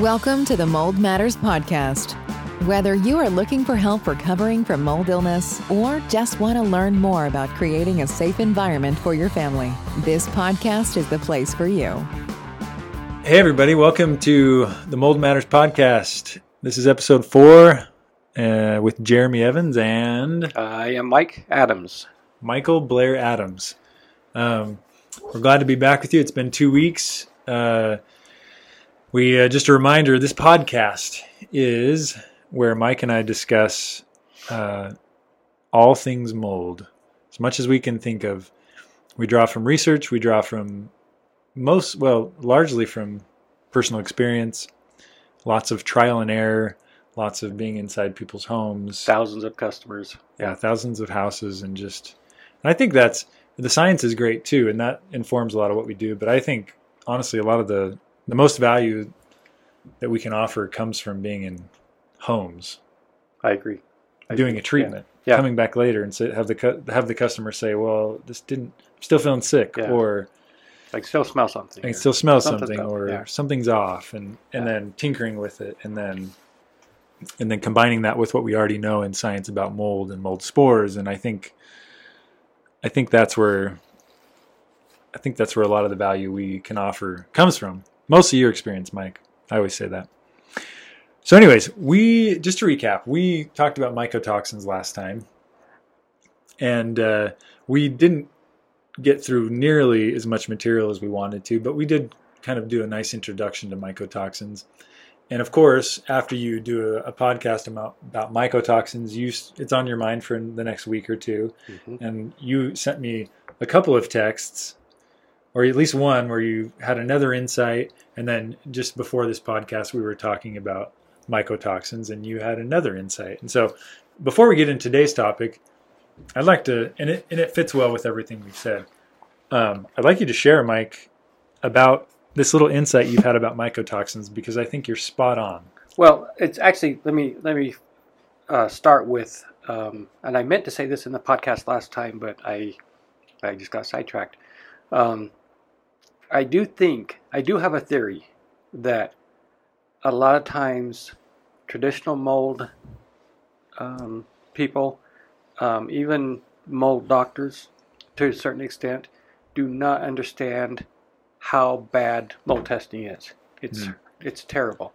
Welcome to the Mold Matters Podcast. Whether you are looking for help recovering from mold illness or just want to learn more about creating a safe environment for your family, this podcast is the place for you. Hey, everybody, welcome to the Mold Matters Podcast. This is episode four uh, with Jeremy Evans and I am Mike Adams. Michael Blair Adams. Um, we're glad to be back with you. It's been two weeks. Uh, we uh, just a reminder: this podcast is where Mike and I discuss uh, all things mold, as much as we can think of. We draw from research. We draw from most, well, largely from personal experience. Lots of trial and error. Lots of being inside people's homes. Thousands of customers. Yeah, thousands of houses, and just. And I think that's the science is great too, and that informs a lot of what we do. But I think honestly, a lot of the the most value that we can offer comes from being in homes, I agree. I doing agree. a treatment, Yeah. coming back later and say, have the cu- have the customer say, "Well, this didn't, I'm still feeling sick," Yeah. or I still smell something. "I or still smell something's something," or yeah. "Something's off," and and Yeah. then tinkering with it, and then and then combining that with what we already know in science about mold and mold spores, and I think I think that's where I think that's where a lot of the value we can offer comes from. Mostly your experience, Mike. I always say that. So, anyways, we just to recap, we talked about mycotoxins last time, and uh, we didn't get through nearly as much material as we wanted to, but we did kind of do a nice introduction to mycotoxins. And of course, after you do a, a podcast about, about mycotoxins, you it's on your mind for the next week or two Mhm. and you sent me a couple of texts or at least one where you had another insight. And then just before this podcast we were talking about mycotoxins and you had another insight. And so before we get into today's topic i'd like to and it, and it fits well with everything we've said. Um, i'd like you to share mike about this little insight you've had about mycotoxins because i think you're spot on. Well, it's actually let me let me uh, start with, um, and I meant to say this in the podcast last time, but I I just got sidetracked. Um, I do think I do have a theory that a lot of times traditional mold um, people, um, even mold doctors, to a certain extent, do not understand how bad mold testing is. It's Mm. it's terrible.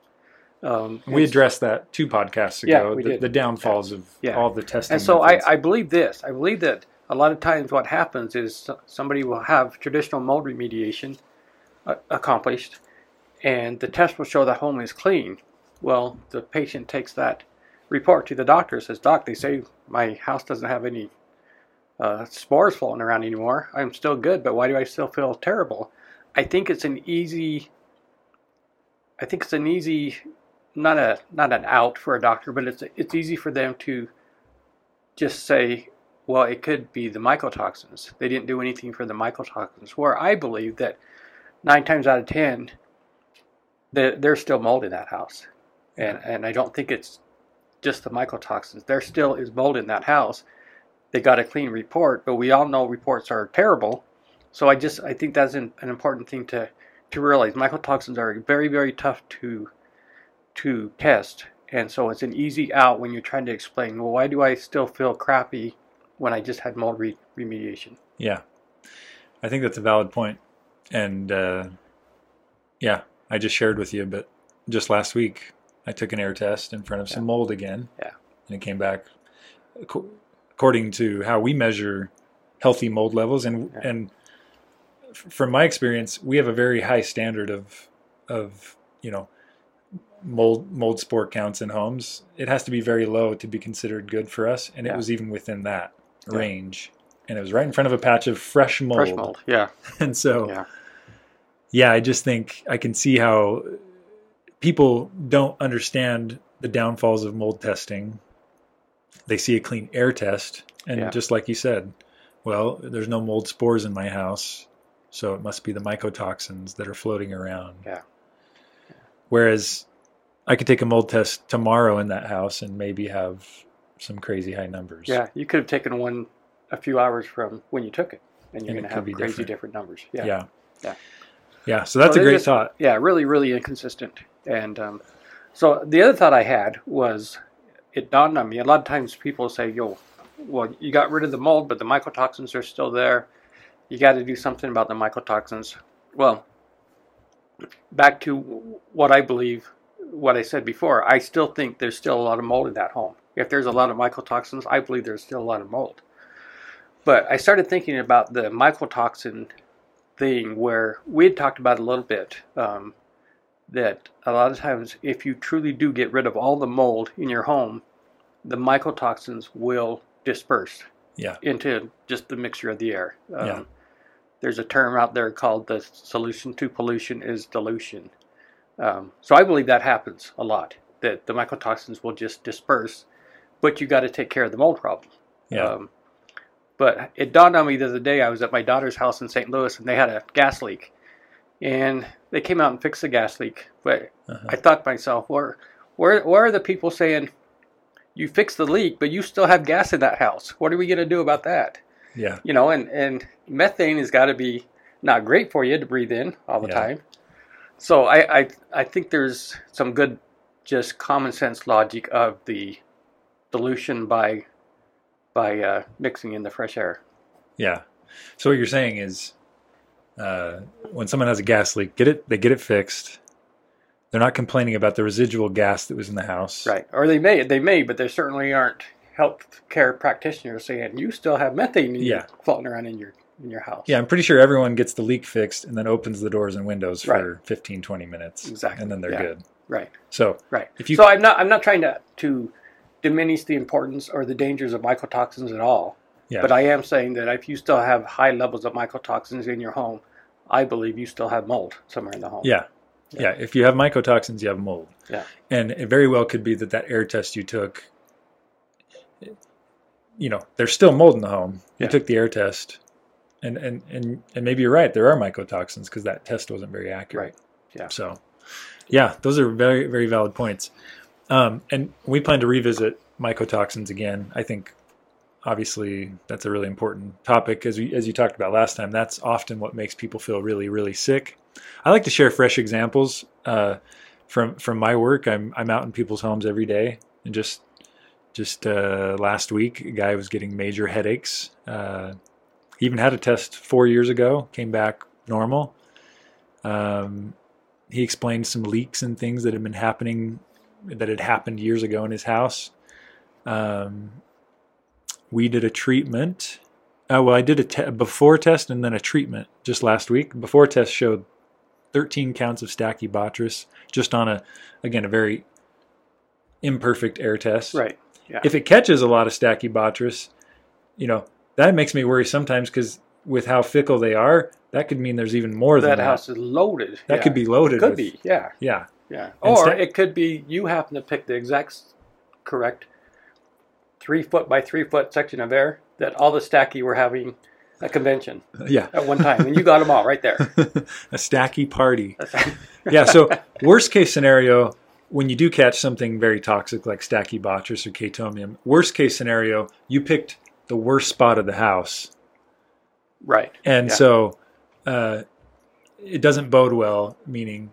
Um, we addressed that two podcasts ago. Yeah, we the, did. the downfalls of Yeah. all the testing And so I. I believe this. I believe that a lot of times what happens is somebody will have traditional mold remediation accomplished, and the test will show the home is clean. Well, the patient takes that report to the doctor, says, Doc, they say my house doesn't have any uh, spores floating around anymore. I'm still good, but why do I still feel terrible? I think it's an easy. I think it's an easy, not a not an out for a doctor, but it's it's easy for them to just say, well, it could be the mycotoxins. They didn't do anything for the mycotoxins. Where I believe that nine times out of ten, there- there's still mold in that house, and and I don't think it's just the mycotoxins. There still is mold in that house. They got a clean report, but we all know reports are terrible. So I just I think that's an, an important thing to to realize. Mycotoxins are very very tough to to test, and so it's an easy out when you're trying to explain. Well, why do I still feel crappy when I just had mold re- remediation? Yeah, I think that's a valid point, and uh, yeah, I just shared with you, but just last week I took an air test in front of some mold again, Yeah. and it came back according to how we measure healthy mold levels, and Yeah. and from my experience, we have a very high standard of of you know mold mold spore counts in homes. It has to be very low to be considered good for us, and it was even within that Yeah. range. And it was right in front of a patch of fresh mold. Fresh mold, yeah, And so, yeah, I just think I can see how people don't understand the downfalls of mold testing. They see a clean air test, and Yeah. just like you said, well, there's no mold spores in my house, so it must be the mycotoxins that are floating around. Yeah. Whereas I could take a mold test tomorrow in that house and maybe have some crazy high numbers. yeah. You could have taken one a few hours from when you took it, and you're going to have crazy different. different, numbers. Yeah. Yeah, Yeah. Yeah. So that's So a great just- thought. yeah, really, really inconsistent. And um, so the other thought I had was, it dawned on me. A lot of times people say, "Yo, well, you got rid of the mold, but the mycotoxins are still there. You got to do something about the mycotoxins." Well, back to what I believe, what I said before. I still think there's still a lot of mold in that home. If there's a lot of mycotoxins, I believe there's still a lot of mold. But I started thinking about the mycotoxin thing where we had talked about a little bit um, that a lot of times if you truly do get rid of all the mold in your home, the mycotoxins will disperse Yeah. into just the mixture of the air. Um, Yeah. There's a term out there called the solution to pollution is dilution. Um, so I believe that happens a lot, that the mycotoxins will just disperse, but you got to take care of the mold problem. Yeah. Um, but it dawned on me the other day. I was at my daughter's house in St. Louis, and they had a gas leak, and they came out and fixed the gas leak. But Uh-huh. I thought to myself, where, where, where are the people saying you fixed the leak, but you still have gas in that house? What are we going to do about that? yeah. You know, and and methane has got to be not great for you to breathe in all the Yeah. time. So I, I I think there's some good, just common sense logic of the dilution by by uh, mixing in the fresh air. Yeah. So what you're saying is, uh, when someone has a gas leak, get it, they get it fixed. They're not complaining about the residual gas that was in the house. Right. Or they may, they may, but there certainly aren't health care practitioners saying you still have methane in Yeah. floating around in your in your house. Yeah, I'm pretty sure everyone gets the leak fixed and then opens the doors and windows Right. for 15, 20 minutes. Exactly. And then they're Yeah. good. Right. So Right. If you- so I'm not I'm not trying to to diminish the importance or the dangers of mycotoxins at all. yeah, But I am saying that if you still have high levels of mycotoxins in your home, I believe you still have mold somewhere in the home. yeah, yeah. If you have mycotoxins, you have mold. Yeah. And it very well could be that that air test you took, you know, there's still mold in the home. You Yeah. took the air test, and and and and maybe you're right. There are mycotoxins because that test wasn't very accurate. Right. Yeah. So, yeah, those are very very valid points. Um, and we plan to revisit mycotoxins again. I think obviously that's a really important topic as we as you talked about last time. That's often what makes people feel really really sick. I like to share fresh examples uh, from from my work. I'm I'm out in people's homes every day, and just just uh, last week, a guy was getting major headaches. Uh, even had a test four years ago, came back normal. Um, he explained some leaks and things that had been happening that had happened years ago in his house. Um, we did a treatment. Uh, well, I did a te- before test and then a treatment just last week. Before test showed 13 counts of Stachybotrys just on a, again, a very imperfect air test. Right. Yeah. If it catches a lot of Stachybotrys, you know, that makes me worry sometimes because with how fickle they are, that could mean there's even more than that that. house is loaded. that Yeah. could be loaded. Could with- be. Yeah. Yeah. Yeah. And Or it could be you happen to pick the exact correct three foot by three foot section of air that all the stacky were having a convention Yeah. at one time, and you got them all right there. a stacky party. yeah. So worst case scenario, when you do catch something very toxic like stacky Stachybotrys or Chaetomium, worst case scenario, you picked the worst spot of the house, right. and Yeah. so uh, it doesn't bode well. Meaning,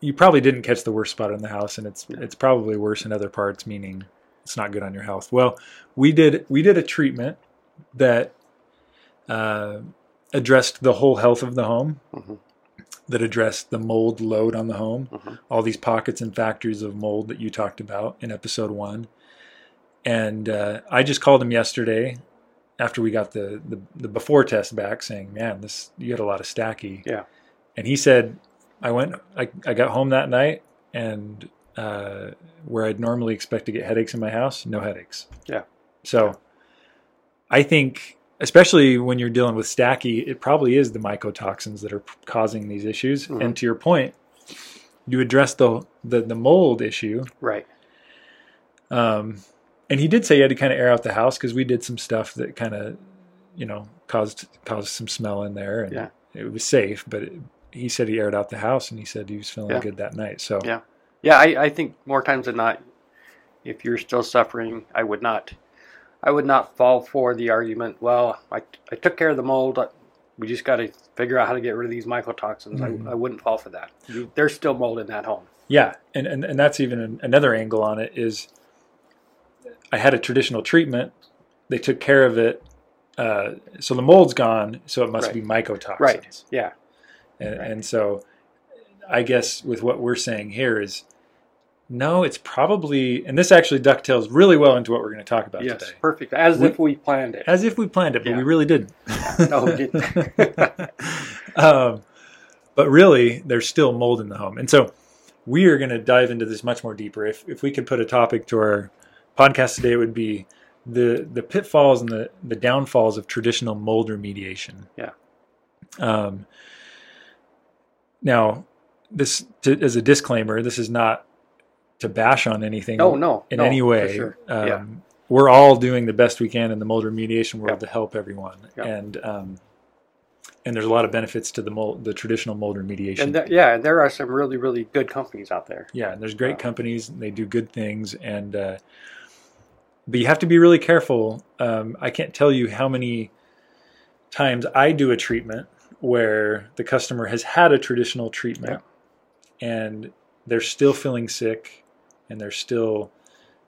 you probably didn't catch the worst spot in the house, and it's it's probably worse in other parts. Meaning, it's not good on your health. Well, we did we did a treatment that uh, addressed the whole health of the home Mhm. that addressed the mold load on the home, Mhm. all these pockets and factories of mold that you talked about in episode one. And uh, I just called him yesterday after we got the, the, the before test back saying, man, this you had a lot of stacky. Yeah. And he said, I went, I, I got home that night and uh, where I'd normally expect to get headaches in my house, no headaches. Yeah. So I think, especially when you're dealing with stacky, it probably is the mycotoxins that are p- causing these issues. Mhm. And to your point, you address the, the, the mold issue. Right. Um, and he did say he had to kind of air out the house because we did some stuff that kind of, you know, caused caused some smell in there, and Yeah. it was safe. But it, he said he aired out the house, and he said he was feeling Yeah. good that night. So Yeah. Yeah, I, I think more times than not, if you're still suffering, I would not, I would not fall for the argument. Well, I, I took care of the mold, We just got to figure out how to get rid of these mycotoxins. Mhm. I, I wouldn't fall for that. There's still mold in that home. Yeah, and, and, and that's even an, another angle on it is I had a traditional treatment. They took care of it. Uh, so the mold's gone, so it must Right. be mycotoxins. Right. Yeah. And, Right. and so I guess with what we're saying here is no, it's probably, and this actually ducktails really well into what we're going to talk about yes. today. Perfect. As We- if we planned it. As if we planned it, but Yeah. we really didn't. No, we didn't. um, but really, there's still mold in the home. And so we are going to dive into this much more deeper. If, if we could put a topic to our podcast today, it would be the, the pitfalls and the, the downfalls of traditional mold remediation. Yeah. Um, now, this to, as a disclaimer, this is not to bash on anything no, no. in no, any way. sure. Um, yeah. We're all doing the best we can in the mold remediation world Yeah. to help everyone, Yeah. and um, and there's a lot of benefits to the mold, the traditional mold remediation. And th- yeah, and there are some really, really good companies out there. yeah, and there's great companies, and they do good things, and uh, but you have to be really careful. Um, I can't tell you how many times I do a treatment where the customer has had a traditional treatment, and they're still feeling sick, and they're still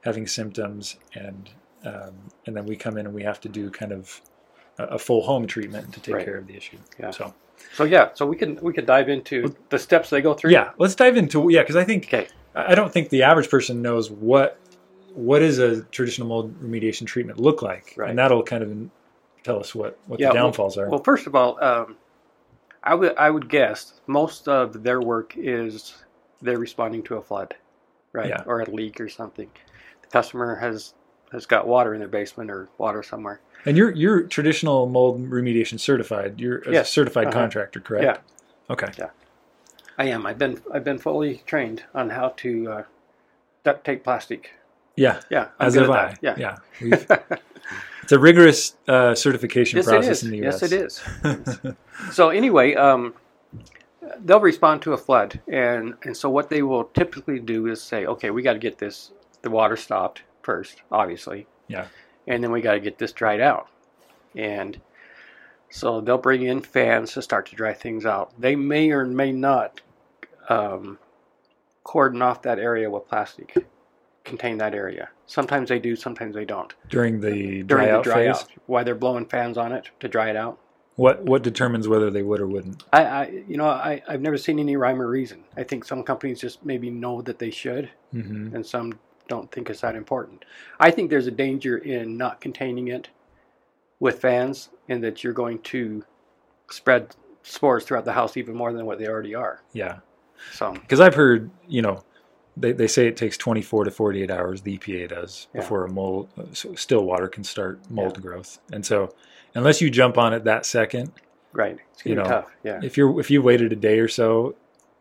having symptoms, and um, and then we come in and we have to do kind of a, a full home treatment to take Right. care of the issue. Yeah. So So yeah, so we can we can dive into the steps they go through. yeah, let's dive into yeah because I think Okay. I don't think the average person knows what what does a traditional mold remediation treatment look like, Right. and that'll kind of tell us what what Yeah, the well- downfalls are. Well, first of all, um, I would I would guess most of their work is they're responding to a flood, right, Yeah. or a leak or something. The customer has has got water in their basement or water somewhere. and you're you're traditional mold remediation certified. You're a Yes. certified Uh-huh. contractor, correct? Yeah. Okay. Yeah, I am. I've been I've been fully trained on how to uh, duct tape plastic. Yeah. Yeah, I'm As have I. Yeah. Yeah. It's a rigorous uh, certification yes, process in the U.S. Yes, it is. So anyway, um, they'll respond to a flood, and and so what they will typically do is say, okay, we got to get this the water stopped first, obviously. Yeah. And then we got to get this dried out, and so they'll bring in fans to start to dry things out. They may or may not um, cordon off that area with plastic, contain that area. Sometimes they do, sometimes they don't. During the During dry the dry phase, out, why they're blowing fans on it to dry it out. what what determines whether they would or wouldn't? I, I you know, I, I've never seen any rhyme or reason. I think some companies just maybe know that they should, hmm and some don't think it's that important. I think there's a danger in not containing it with fans, in that you're going to spread spores throughout the house even more than what they already are. Yeah. So, because I've heard, you know, they, they say it takes 24 to 48 hours, the EPA does, Yeah. before a mold, still water can start mold growth. And so, unless you jump on it that second, right, it's gonna be know, tough. Yeah, if you're if you waited a day or so,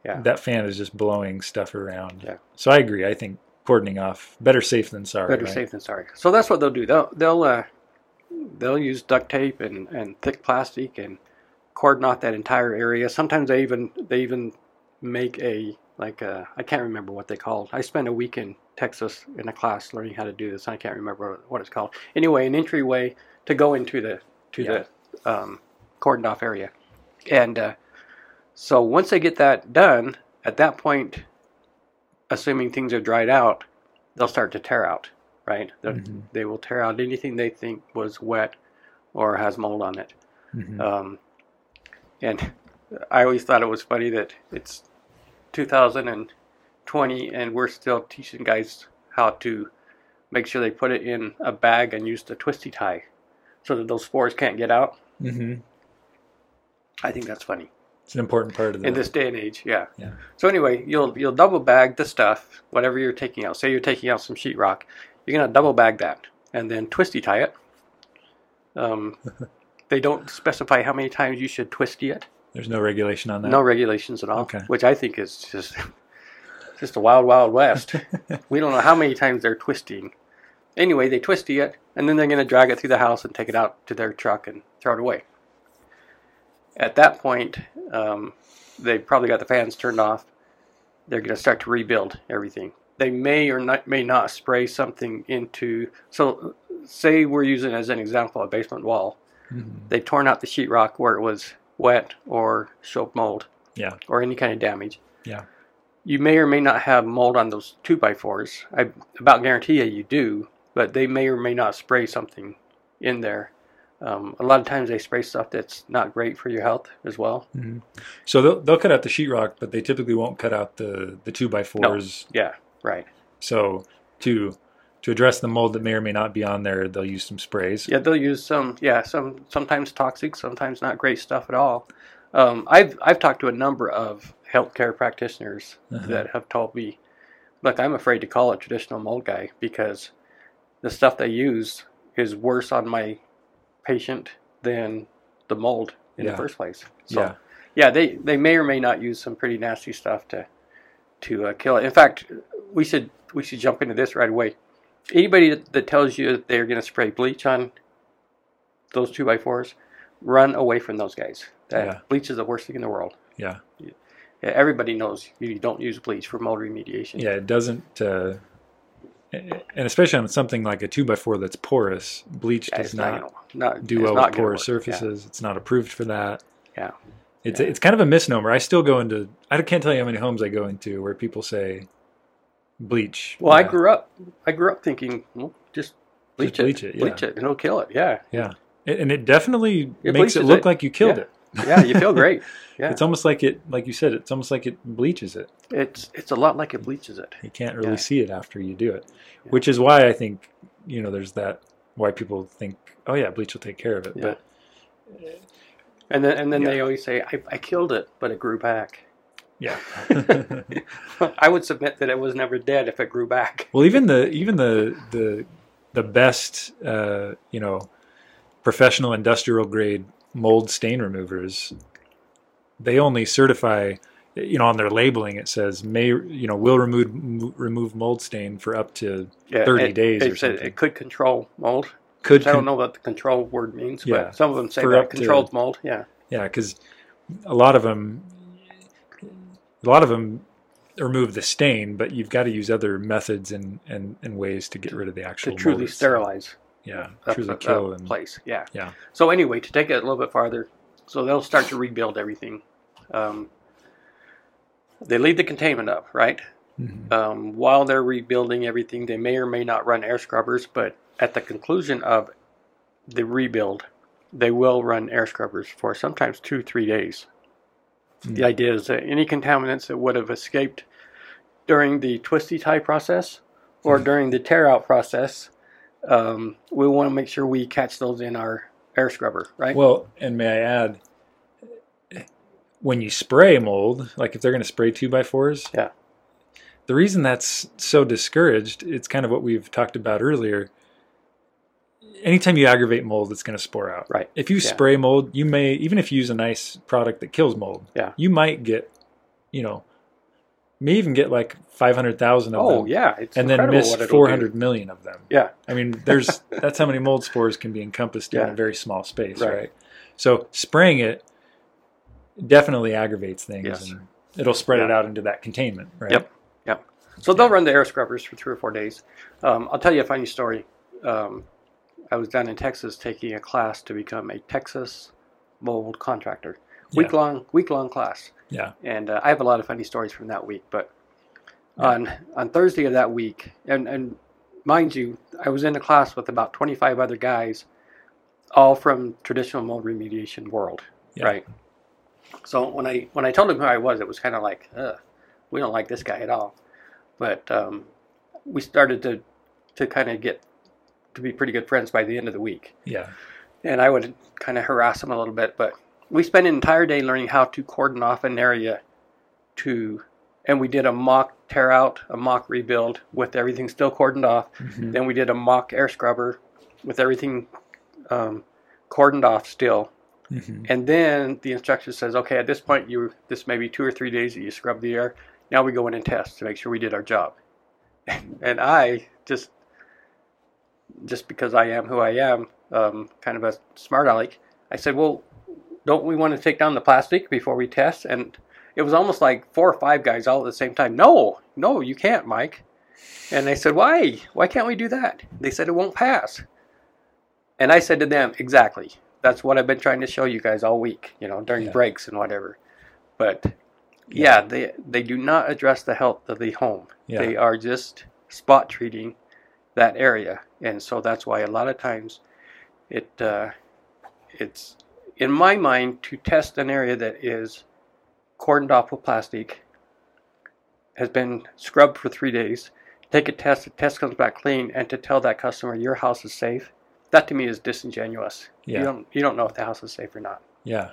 Yeah. that fan is just blowing stuff around. Yeah. So I agree. I think cordoning off better safe than sorry. better right? safe than sorry. So that's what they'll do. They'll they'll uh, they'll use duct tape and, and thick plastic and cordon off that entire area. Sometimes they even they even make a like I I can't remember what they called. I spent a week in Texas in a class learning how to do this. I can't remember what- it's called. Anyway, an entryway to go into the to Yeah. the um, cordoned off area, and uh, so once they get that done, at that point, assuming things are dried out, they'll start to tear out. Right? Mhm. They will tear out anything they think was wet or has mold on it. Mhm. Um, and I always thought it was funny that it's 2020 and we're still teaching guys how to make sure they put it in a bag and use the twisty tie so that those spores can't get out. Mhm. I think that's funny It's an important part of the in this day and age. Yeah. Yeah. So anyway, you'll you'll double bag the stuff, whatever you're taking out. Say you're taking out some sheetrock, you're gonna double bag that and then twisty tie it. Um, they don't specify how many times you should twisty it. There's no regulation on that. No regulations at all. Okay. Which I think is just just a wild, wild west. we don't know how many times they're twisting. Anyway, they twist it, and then they're going to drag it through the house and take it out to their truck and throw it away. At that point, um, they probably got the fans turned off. They're going to start to rebuild everything. They may or not, may not spray something into. So, say we're using as an example a basement wall. Mhm. They torn out the sheetrock where it was wet or show mold Yeah. or any kind of damage. Yeah. You may or may not have mold on those two by fours. I about guarantee you you do, but they may or may not spray something in there. Um, a lot of times they spray stuff that's not great for your health as well. So they'll, they'll cut out the sheetrock, but they typically won't cut out the, the two by fours. Yeah, right. So to to address the mold that may or may not be on there, they'll use some sprays. Yeah, they'll use some. Yeah, some sometimes toxic, sometimes not great stuff at all. Um, I've I've talked to a number of healthcare practitioners Uh-huh. that have told me, look, I'm afraid to call a traditional mold guy because the stuff they use is worse on my patient than the mold in Yeah. the first place. So Yeah. yeah, they they may or may not use some pretty nasty stuff to to uh, kill it. In fact, we should we should jump into this right away. Anybody that, tells you that they're going to spray bleach on those two by fours, run away from those guys. That Yeah. bleach is the worst thing in the world. Yeah. Yeah, everybody knows you don't use bleach for mold remediation. Yeah, it doesn't. Uh, and especially on something like a two by four that's porous, bleach Yeah, does not, not not do well not with porous surfaces. It's not approved for that. Yeah. It's Yeah. it's kind of a misnomer. I still go into. I can't tell you how many homes I go into where people say bleach. Well, I grew up. I grew up thinking, well, just bleach it, bleach it, yeah. bleach it, and it'll kill it. Yeah, Yeah, and and it definitely It makes it look it. like you killed Yeah. it. yeah, you feel great. Yeah, It's almost like it, like you said, it's almost like it bleaches it. it's it's a lot like it bleaches it. You can't really Yeah. see it after you do it, which is why I think you know there's that why people think oh yeah bleach will take care of it, but And then and then they always say, I, I killed it, but it grew back. Yeah. I would submit that it was never dead if it grew back. well, even the even the the the best uh, you know professional industrial grade mold stain removers, they only certify you know on their labeling it says may you know will remove remove mold stain for up to Yeah, 30 it, days it or said something. It could control mold. could I don't know what the control word means, Yeah, but some of them say that up to- controlled mold. Yeah, Yeah, because a lot of them, a lot of them remove the stain, but you've got to use other methods and, and, and ways to get rid of the actual to truly mold itself. sterilize Yeah, a, truly a- kill a and place. Yeah. Yeah. So anyway, to take it a little bit farther, so they'll start to rebuild everything. Um, they leave the containment up, right? Mhm. Um, while they're rebuilding everything, they may or may not run air scrubbers, but at the conclusion of the rebuild, they will run air scrubbers for sometimes two, three days. The Mm. idea is that any contaminants that would have escaped during the twisty tie process or during the tear out process, um, we want to make sure we catch those in our air scrubber, right? Well, and may I add, when you spray mold, like if they're going to spray two by fours, Yeah. the reason that's so discouraged, it's kind of what we've talked about earlier. Anytime you aggravate mold, it's going to spore out. Right. If you Yeah. spray mold, you may even if you use a nice product that kills mold, Yeah. you might get, you know, may even get like five hundred thousand of oh them, yeah, it's and then miss four hundred million of them. Yeah, I mean, there's that's how many mold spores can be encompassed in a very small space, Right. right? So spraying it definitely aggravates things, Yes. and it'll spread it out into that containment, right? Yep. Yep. So they'll run the air scrubbers for three or four days. Um, I'll tell you a funny story. Um, I was down in Texas taking a class to become a Texas mold contractor. Yeah. Week long, week long class, Yeah. and uh, I have a lot of funny stories from that week. But Yeah. on on Thursday of that week, and and mind you, I was in a class with about twenty five other guys, all from traditional mold remediation world, Yeah. right? So when I when I told them who I was, it was kind of like, Ugh, we don't like this guy at all. But um, we started to to kind of get to be pretty good friends by the end of the week, Yeah. and I would kind of harass him a little bit. But we spent an entire day learning how to cordon off an area to, and we did a mock tear out, a mock rebuild with everything still cordoned off. Mhm. Then we did a mock air scrubber with everything um, cordoned off still. Mhm. And then the instruction says, okay, at this point, you this may be two or three days that you scrub the air. Now we go in and test to make sure we did our job. And I just, just because I am who I am, um, kind of a smart aleck, I said, well, don't we want to take down the plastic before we test? And it was almost like four or five guys all at the same time. No, no, you can't, Mike. And I said, why? Why can't we do that? They said it won't pass. And I said to them, exactly. that's what I've been trying to show you guys all week, you know, during Yeah. breaks and whatever. But Yeah. yeah, they they do not address the health of the home. Yeah. They are just spot treating that area, and so that's why a lot of times it uh, it's in my mind to test an area that is cordoned off with plastic, has been scrubbed for three days, take a test, the test comes back clean, and to tell that customer your house is safe, that to me is disingenuous. Yeah. You don't you don't know if the house is safe or not. Yeah,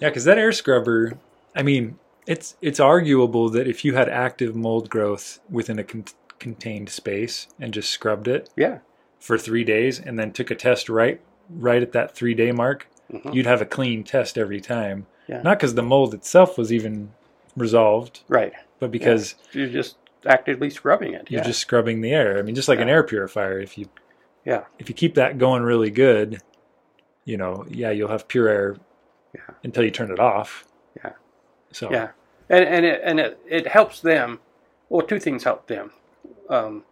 yeah, because that air scrubber, I mean, it's it's arguable that if you had active mold growth within a con- contained space and just scrubbed it Yeah. for three days and then took a test right right at that three day mark, Mhm. you'd have a clean test every time. Yeah. Not because the mold itself was even resolved, Right. but because You're just actively scrubbing it. you're yeah. just scrubbing the air. I mean, just like an air purifier. If you Yeah. if you keep that going really good, you know, yeah, you'll have pure air Yeah. until you turn it off. Yeah. So Yeah, and and it and it, it helps them. Well, two things help them. Um,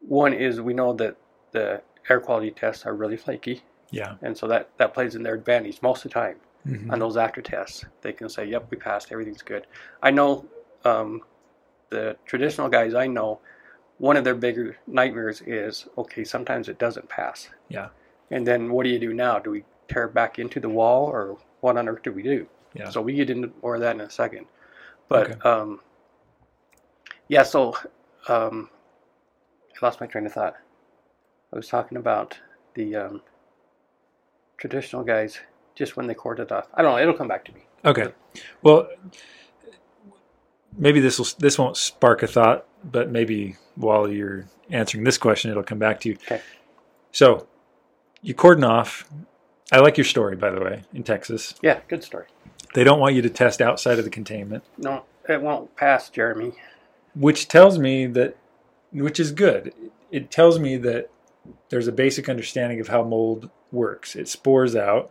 one is we know that the air quality tests are really flaky, yeah. and so that that plays in their advantage most of the time Mhm. on those after tests. They can say, "Yep, we passed. Everything's good." I know um, the traditional guys I know. One of their bigger nightmares is okay. Sometimes it doesn't pass. Yeah. And then what do you do now? Do we tear it back into the wall, or what on earth do we do? Yeah. So we get into more of that in a second. But um, yeah, so um, I lost my train of thought. I was talking about the um, traditional guys just when they cord it off. I don't know. It'll come back to me. Okay. Well, maybe this will this won't spark a thought, but maybe while you're answering this question, it'll come back to you. Okay. So, you cordon off. I like your story, by the way, in Texas. Yeah, good story. They don't want you to test outside of the containment, No, it won't pass, Jeremy. Which tells me that, which is good. It tells me that there's a basic understanding of how mold works. It spores out,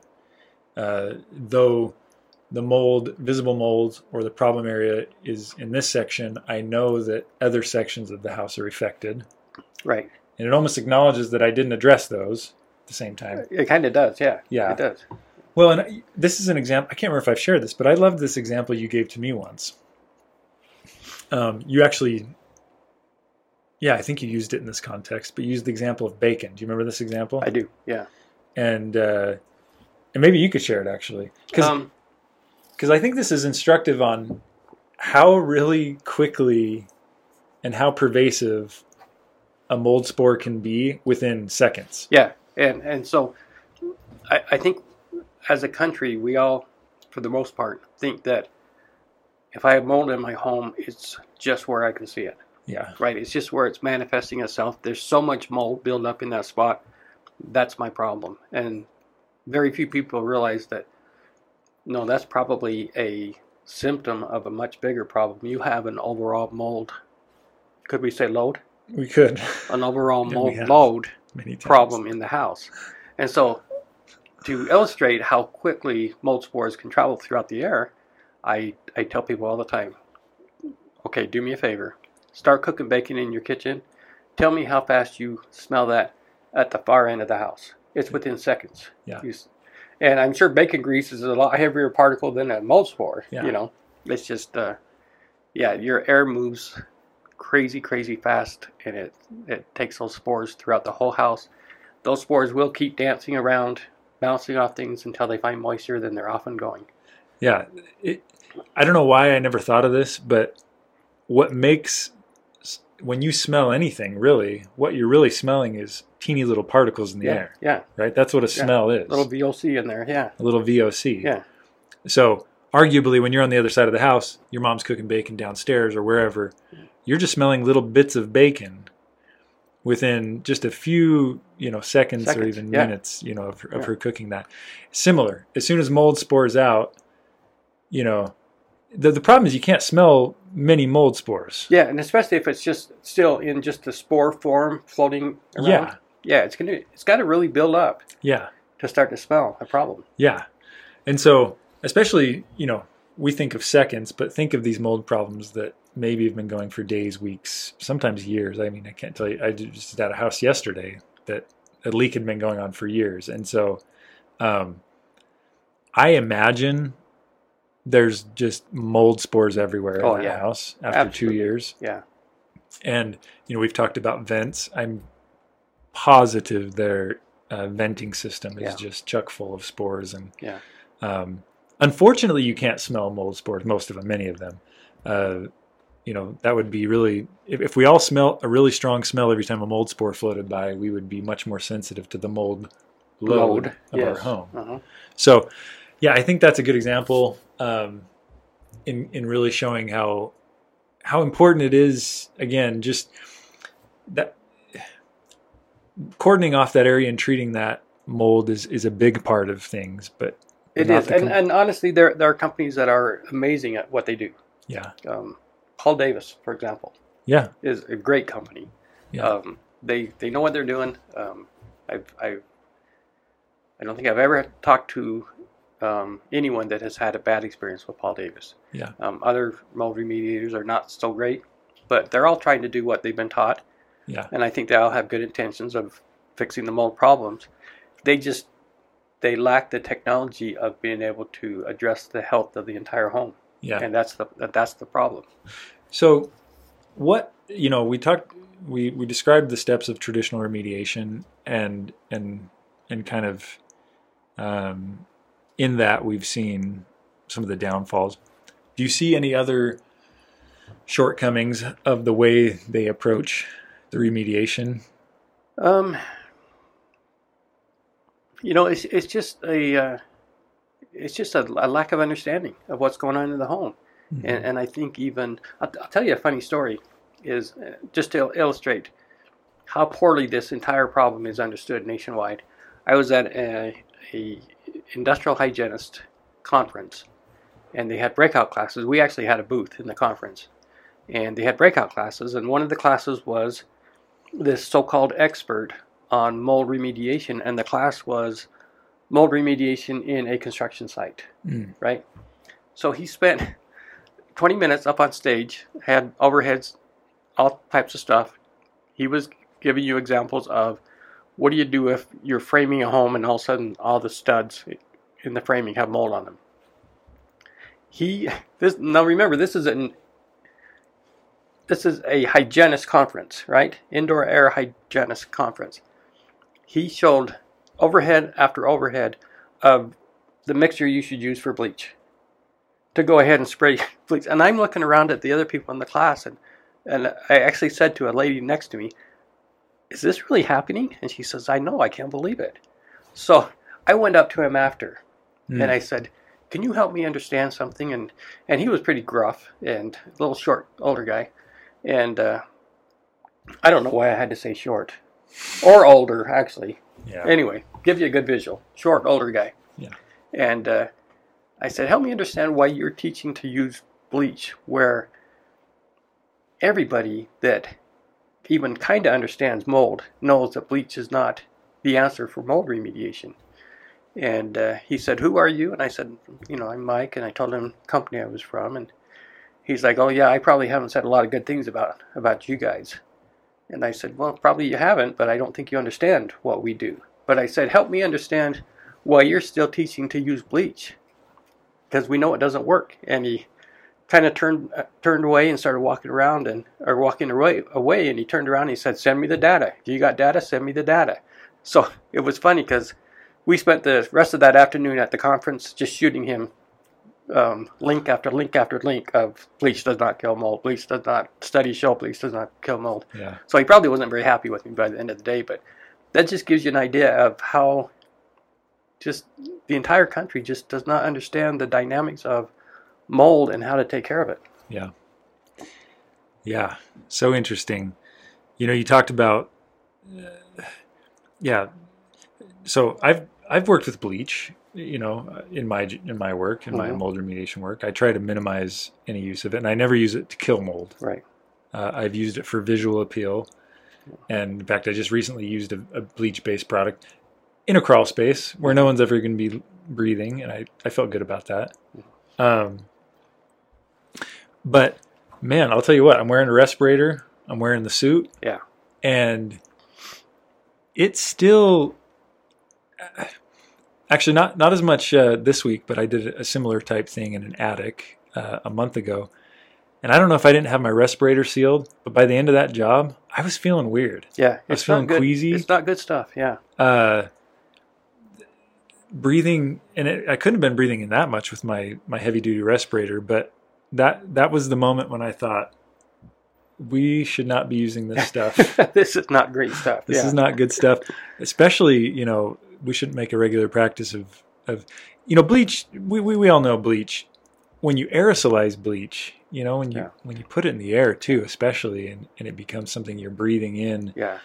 uh, though the mold, visible mold, or the problem area is in this section. I know that other sections of the house are affected, Right. and it almost acknowledges that I didn't address those at the same time. It kind of does. Yeah. Yeah. It does. Well, and I- this is an example. I can't remember if I've shared this, but I loved this example you gave to me once. Um, you actually, yeah, I think you used it in this context, but you used the example of bacon. Do you remember this example? I do. Yeah. and uh, and maybe you could share it actually, because Um, I think this is instructive on how really quickly and how pervasive a mold spore can be within seconds. Yeah, and and so I, I think as a country, we all, for the most part, think that if I have mold in my home, it's just where I can see it. Yeah, Right? It's just where it's manifesting itself. There's so much mold built up in that spot. That's my problem, and very few people realize that. No, that's probably a symptom of a much bigger problem. You have an overall mold. Could we say load? we could An overall mold load problem in the house. And so, to illustrate how quickly mold spores can travel throughout the air, I, I tell people all the time okay, do me a favor. Start cooking bacon in your kitchen. Tell me how fast you smell that at the far end of the house. It's within seconds. Yeah. You and I'm sure bacon grease is a lot heavier particle than a mold spore. Yeah. You know, it's just, uh, yeah, your air moves crazy, crazy fast, and it it takes those spores throughout the whole house. Those spores will keep dancing around, bouncing off things until they find moisture. Then they're off and going. Yeah, it, I don't know why I never thought of this, but what makes when you smell anything, really, what you're really smelling is teeny little particles in the yeah, air, yeah, right? That's what a Yeah. smell is. little VOC in there. Yeah, a little VOC. yeah, So, arguably, when you're on the other side of the house, your mom's cooking bacon downstairs or wherever, you're just smelling little bits of bacon within just a few, you know, seconds, or even yeah. minutes, you know, of, of her cooking that. Similar. As soon as mold spores out, you know, the the problem is you can't smell many mold spores. yeah, and especially if it's just still in just the spore form floating around. Yeah. yeah, it's gonna it's got to really build up Yeah. to start to smell a problem. Yeah. And so, especially, you know, we think of seconds, but think of these mold problems that maybe have been going for days, weeks, sometimes years. I mean, I can't tell you. I just at a house yesterday that a leak had been going on for years. And so Um, I imagine there's just mold spores everywhere Oh, in the yeah. house after Absolutely. two years. Yeah. And you know, we've talked about vents. I'm positive their uh, venting system is Yeah. just chock full of spores, and Yeah. um, unfortunately, you can't smell mold spores. Most of them, many of them. Uh, you know, that would be really. If, if we all smell a really strong smell every time a mold spore floated by, we would be much more sensitive to the mold load Load, of our home. Uh-huh. So, yeah, I think that's a good example um, in in really showing how how important it is. Again, just that cordoning off that area and treating that mold is is a big part of things. But it is, and, com- and honestly, there there are companies that are amazing at what they do. yeah, Um, Paul Davis, for example, yeah, is a great company. Yeah. Um, they they know what they're doing. Um, I've, I've I don't think I've ever talked to um, anyone that has had a bad experience with Paul Davis. Yeah. Um, other mold remediators are not so great, but they're all trying to do what they've been taught, yeah, and I think they all have good intentions of fixing the mold problems. They just they lack the technology of being able to address the health of the entire home, yeah. and that's the that's the problem. So, what you know, we talked, we we described the steps of traditional remediation, and and and kind of um, in that we've seen some of the downfalls. Do you see any other shortcomings of the way they approach the remediation? Um, you know, it's it's just a uh, it's just a, a lack of understanding of what's going on in the home, and and I think even I'll, I'll tell you a funny story is uh, just to illustrate how poorly this entire problem is understood nationwide. I was at a, a industrial hygienist conference, and they had breakout classes. We actually had a booth in the conference, and they had breakout classes, and one of the classes was this so-called expert on mold remediation, and the class was mold remediation in a construction site, Mm. right? So he spent 20 minutes up on stage, had overheads, all types of stuff. He was giving you examples of what do you do if you're framing a home and all of a sudden all the studs in the framing have mold on them. He this now remember this is an this is a hygienist conference, right? Indoor air hygienist conference. He showed overhead after overhead of the mixture you should use for bleach to go ahead and spray bleach. And I'm looking around at the other people in the class, and, and I actually said to a lady next to me, Is this really happening? And she says, I know, I can't believe it. So I went up to him after Mm. and I said, "Can you help me understand something?" And and he was pretty gruff and a little short, older guy, and uh, I don't know why I had to say short or older actually. Yeah, Anyway, give you a good visual. Short, older guy. Yeah. And uh, I said, "Help me understand why you're teaching to use bleach, where everybody that even kind of understands mold knows that bleach is not the answer for mold remediation." And uh, he said, "Who are you?" And I said, "You know, I'm Mike." And I told him the company I was from, and he's like, "Oh yeah, I probably haven't said a lot of good things about about you guys." And I said, "Well, probably you haven't, but I don't think you understand what we do." But I said, "Help me understand why you're still teaching to use bleach, because we know it doesn't work." And he kind of turned uh, turned away and started walking around and or walking away away. And he turned around and he said, "Send me the data. If you got data, send me the data." So it was funny because we spent the rest of that afternoon at the conference just shooting him um, link after link after link of bleach does not kill mold. Bleach does not study show bleach does not kill mold. yeah, So he probably wasn't very happy with me by the end of the day, but that just gives you an idea of how just the entire country just does not understand the dynamics of mold and how to take care of it. yeah, yeah. So interesting. You know, you talked about, uh, yeah. So I've I've worked with bleach. You know, in my in my work, in my Mhm. mold remediation work, I try to minimize any use of it, and I never use it to kill mold. Right. Uh, I've used it for visual appeal, and in fact, I just recently used a, a bleach-based product in a crawl space where no one's ever going to be breathing, and I, I felt good about that. Um, but man, I'll tell you what, I'm wearing a respirator, I'm wearing the suit, Yeah. and it's still actually not not as much uh, this week, but I did a similar type thing in an attic uh, a month ago. And I don't know if I didn't have my respirator sealed, but by the end of that job, I was feeling weird. Yeah, I was feeling queasy. It's not good stuff. Yeah, Uh, breathing, and it, I couldn't have been breathing in that much with my my heavy duty respirator, but that that was the moment when I thought we should not be using this stuff. this is not great stuff. This yeah. is not good stuff. Especially, you know, we shouldn't make a regular practice of, of you know, bleach. We, we, we all know bleach. When you aerosolize bleach, you know, when you Yeah. when you put it in the air too, especially, and, and it becomes something you're breathing in, Yeah,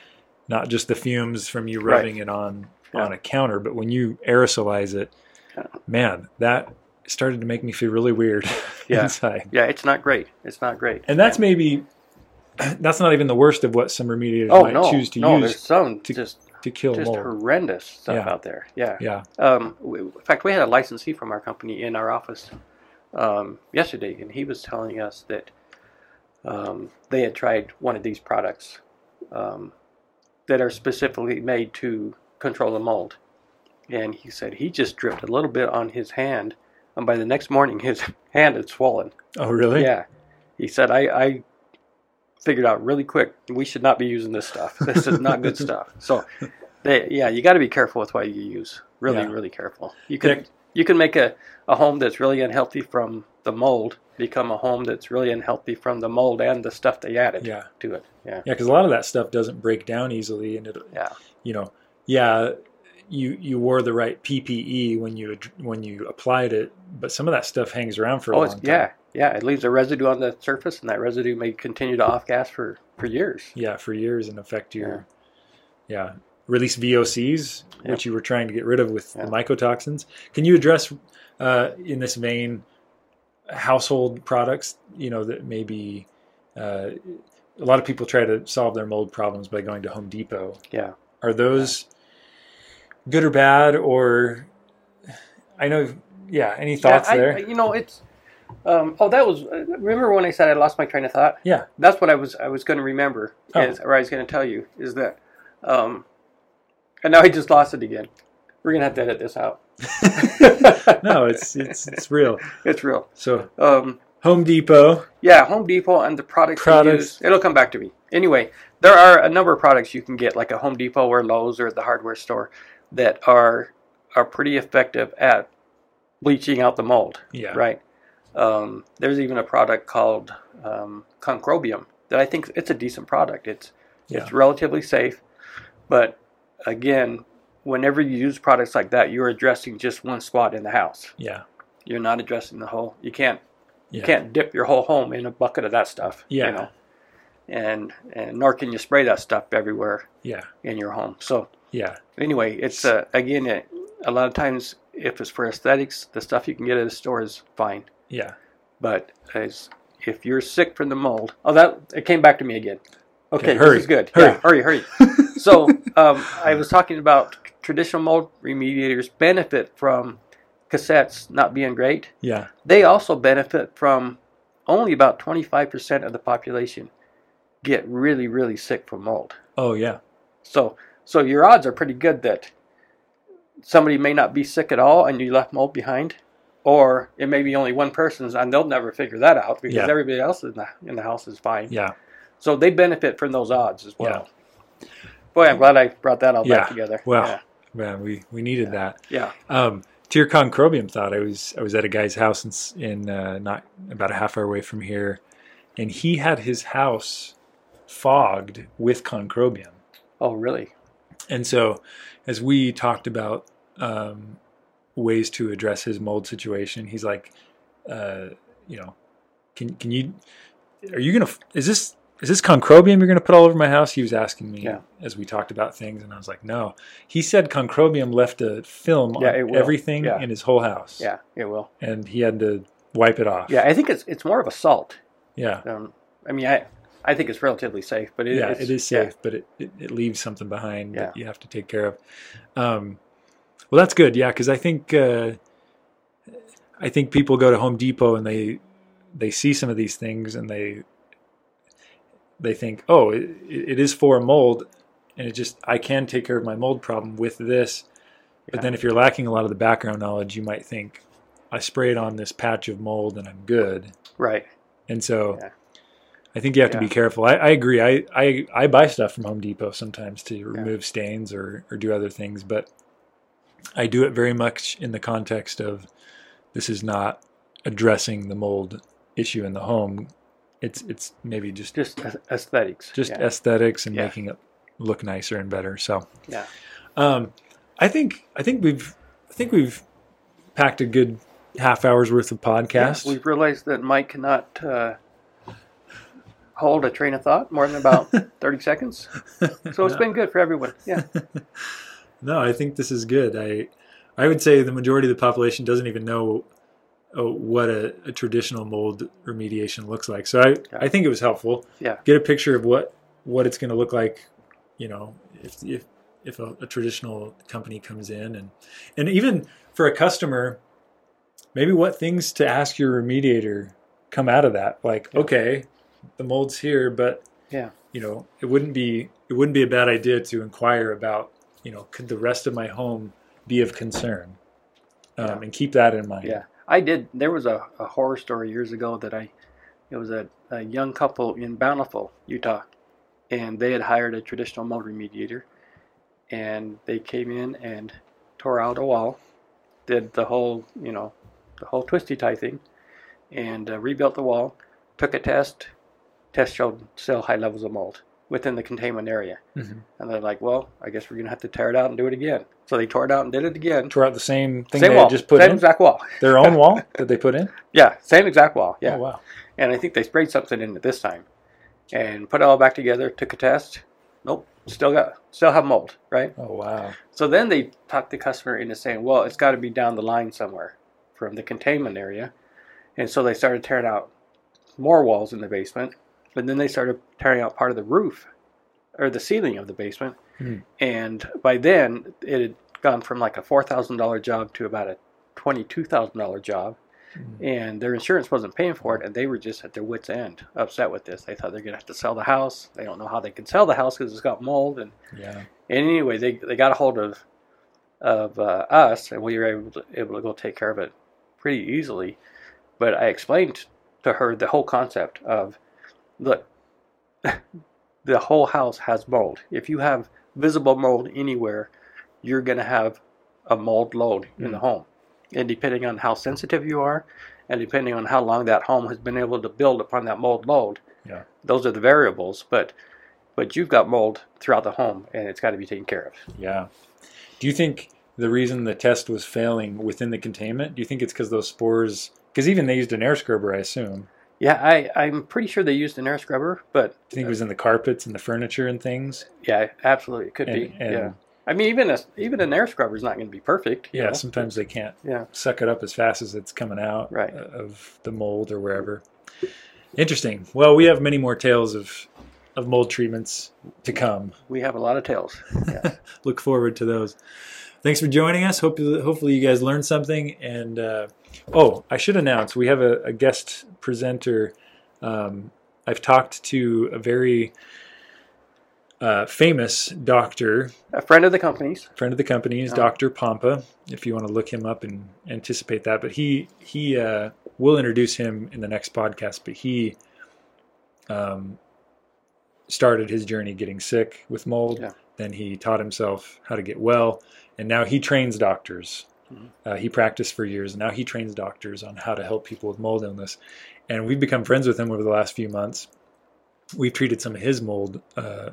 not just the fumes from you Right. rubbing it on Yeah. on a counter, but when you aerosolize it, man, that started to make me feel really weird Yeah. inside. yeah, it's not great. It's not great. And that's maybe that's not even the worst of what some remediators Oh might no, choose to no, use there's some to just to kill just mold. horrendous stuff Yeah. out there. Yeah. Yeah. Um, w- in fact, we had a licensee from our company in our office um, yesterday, and he was telling us that um, they had tried one of these products um, that are specifically made to control the mold. And he said he just dripped a little bit on his hand, and by the next morning, his hand had swollen. Oh, really? Yeah. He said, I, I figured out really quick we should not be using this stuff. This is not good stuff. So, they, yeah, you got to be careful with what you use. Really, Yeah. really careful. You can Yeah. you can make a, a home that's really unhealthy from the mold become a home that's really unhealthy from the mold and the stuff they added Yeah. to it. Yeah. Yeah, because a lot of that stuff doesn't break down easily, and it, Yeah. you know, yeah, you you wore the right PPE when you when you applied it, but some of that stuff hangs around for a Oh, long time. yeah. Yeah. It leaves a residue on the surface, and that residue may continue to off gas for, for years. yeah, for years and affect your, yeah, release VOCs, which you were trying to get rid of with Yeah. the mycotoxins. Can you address uh, in this vein household products? You know that maybe uh, a lot of people try to solve their mold problems by going to Home Depot. Yeah. Are those good or bad, or I know? Yeah, any thoughts Yeah, I- there? You know, it's. Um, oh, that was. Remember when I said I lost my train of thought? yeah, That's what I was. I was going to remember. Oh. Is, or I was going to tell you is that. Um, and now I just lost it again. We're gonna have to edit this out. no, it's it's it's real. It's real. So Um, Home Depot, yeah, Home Depot and the products. Products. use- it'll come back to me. Anyway, there are a number of products you can get, like a Home Depot or Lowe's or the hardware store, that are are pretty effective at bleaching out the mold. yeah, Right. Um, there's even a product called um, Concrobium that I think it's a decent product. It's Yeah. it's relatively safe, but again, whenever you use products like that, you're addressing just one spot in the house. yeah, You're not addressing the whole. You can't yeah, you can't dip your whole home in a bucket of that stuff. Yeah. You know, and and nor can you spray that stuff everywhere yeah, in your home. So yeah, anyway, it's uh, again it, a lot of times if it's for aesthetics, the stuff you can get at a store is fine. yeah. But as if you're sick from the mold, oh, that it came back to me again. Okay, Okay, hurry, this is good. hurry. Yeah, hurry, hurry. so um, I was talking about traditional mold remediators benefit from cassettes not being great. Yeah, They also benefit from only about 25% of the population get really, really sick from mold. oh yeah, So, so your odds are pretty good that somebody may not be sick at all and you left mold behind, or it may be only one person's and they'll never figure that out because Yeah. everybody else in the in the house is fine. yeah, So they benefit from those odds as well. Yeah. Boy, I'm glad I brought that all Yeah. back together. Wow. Yeah. man, we we needed that. Yeah. Um, to your concrobium thought, I was I was at a guy's house in, in uh, not about a half hour away from here, and he had his house fogged with concrobium. Oh, really? And so, as we talked about um, ways to address his mold situation, he's like, uh, you know, can can you, are you gonna, is this is this concrobium you're gonna put all over my house? He was asking me Yeah. as we talked about things, and I was like, no. He said concrobium left a film Yeah, on everything Yeah. in his whole house. Yeah, it will. and he had to wipe it off. Yeah, I think it's it's more of a salt. yeah, Um, I mean, I I think it's relatively safe, but it, yeah, it is yeah. safe, but it, it, it leaves something behind that you have to take care of. Um, well, that's good, yeah, because I think uh, I think people go to Home Depot and they they see some of these things and they they think, oh, it, it is for mold, and it just I can take care of my mold problem with this, But Yeah. then if you're lacking a lot of the background knowledge, you might think, I sprayed on this patch of mold and I'm good. Right. And so Yeah. I think you have to be careful. I, I agree. I, I, I buy stuff from Home Depot sometimes to remove stains or, or do other things, but I do it very much in the context of this is not addressing the mold issue in the home. It's it's maybe just Just aesthetics. just yeah. aesthetics and Yeah. making it look nicer and better. So yeah. um, I think I think we've I think we've packed a good half hour's worth of podcast. Yeah, we've realized that Mike cannot uh, hold a train of thought more than about 30 seconds. So it's been good for everyone. Yeah. No, I think this is good. I I would say the majority of the population doesn't even know uh, what a, a traditional mold remediation looks like. So I, I think it was helpful. Yeah. Get a picture of what what it's going to look like, you know, if if if a, a traditional company comes in and and even for a customer, maybe what things to ask your remediator come out of that. Like, okay, the mold's here, but Yeah. you know, it wouldn't be it wouldn't be a bad idea to inquire about, you know, could the rest of my home be of concern, um, Yeah. and keep that in mind. Yeah. I did. There was a, a horror story years ago that I, it was a, a young couple in Bountiful, Utah, and they had hired a traditional mold remediator, and they came in and tore out a wall, did the whole, you know, the whole twisty tie thing, and uh, rebuilt the wall, took a test, test showed still high levels of mold within the containment area. Mhm. And they're like, well, I guess we're going to have to tear it out and do it again. So they tore it out and did it again. Tore out the same thing Same they wall, just put same in. exact wall. Their own wall that they put in. Yeah, same exact wall. Yeah. Oh wow. And I think they sprayed something in it this time, and put it all back together. Took a test. Nope, still got still have mold. Right. Oh wow. So then they talked the customer into saying, well, it's got to be down the line somewhere from the containment area, and so they started tearing out more walls in the basement, but then they started tearing out part of the roof or the ceiling of the basement, Hmm. and by then it had gone from like a four thousand dollar job to about a twenty two thousand dollar job Hmm. and their insurance wasn't paying for it, and they were just at their wits' end, upset with this. They thought they're gonna have to sell the house. They don't know how they can sell the house because it's got mold. And, Yeah. and anyway, they they got a hold of of uh, us, and we were able to, able to go take care of it pretty easily. But I explained to her the whole concept of, look, the whole house has mold. If you have visible mold anywhere, you're gonna have a mold load in the Mm. home. And depending on how sensitive you are, and depending on how long that home has been able to build upon that mold load, Yeah. those are the variables. But but you've got mold throughout the home, and it's got to be taken care of. Yeah. Do you think the reason the test was failing within the containment? Do you think it's because those spores? Because even they used an air scrubber, I assume. Yeah, I I'm pretty sure they used an air scrubber, but you think it was in the carpets and the furniture and things? yeah, absolutely, it could And- be. and- yeah, I mean, even a even an air scrubber is not going to be perfect. Yeah. know? Sometimes they can't Yeah. suck it up as fast as it's coming out Right. uh, of the mold or wherever. Interesting. Well, we have many more tales of of mold treatments to come. We have a lot of tales. Look forward to those. Thanks for joining us. Hope hopefully you guys learned something. And uh, oh, I should announce we have a, a guest presenter. Um, I've talked to a very uh, famous doctor a friend of the company's. friend of the company is Oh. Dr. Pompa. If you want to look him up and anticipate that, but he he uh, will introduce him in the next podcast. But he um, started his journey getting sick with mold. Yeah. Then he taught himself how to get well, and now he trains doctors. Mhm. Uh, he practiced for years, and now he trains doctors on how to help people with mold illness. And we've become friends with him over the last few months. We've treated some of his mold uh,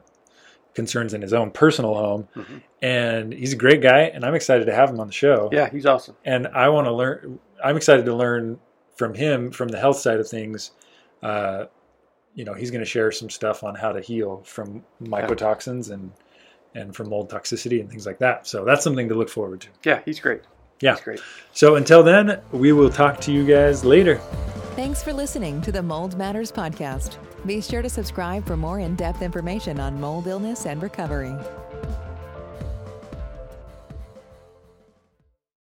concerns in his own personal home, Mhm. and he's a great guy. And I'm excited to have him on the show. Yeah, he's awesome. And I want to learn. I'm excited to learn from him from the health side of things. Uh, you know, he's going to share some stuff on how to heal from mycotoxins and and from mold toxicity and things like that. So that's something to look forward to. Yeah, he's great. Yeah. He's great. So until then, we will talk to you guys later. Thanks for listening to the Mold Matters podcast. Be sure to subscribe for more in depth information on mold illness and recovery.